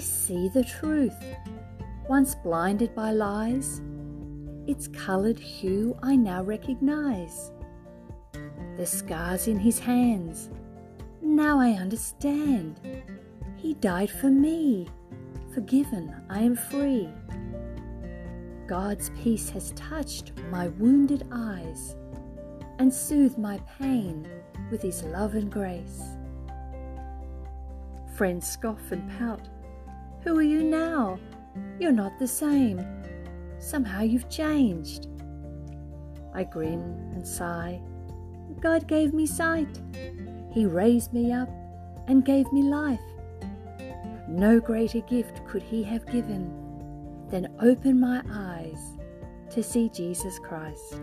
see the truth, once blinded by lies. Its coloured hue I now recognize. The scars in his hands, now I understand. He died for me. Forgiven, I am free. God's peace has touched my wounded eyes and soothed my pain with his love and grace. Friends scoff and pout. Who are you now? You're not the same. Somehow you've changed. I grin and sigh. God gave me sight. He raised me up and gave me life. No greater gift could He have given than open my eyes to see Jesus Christ.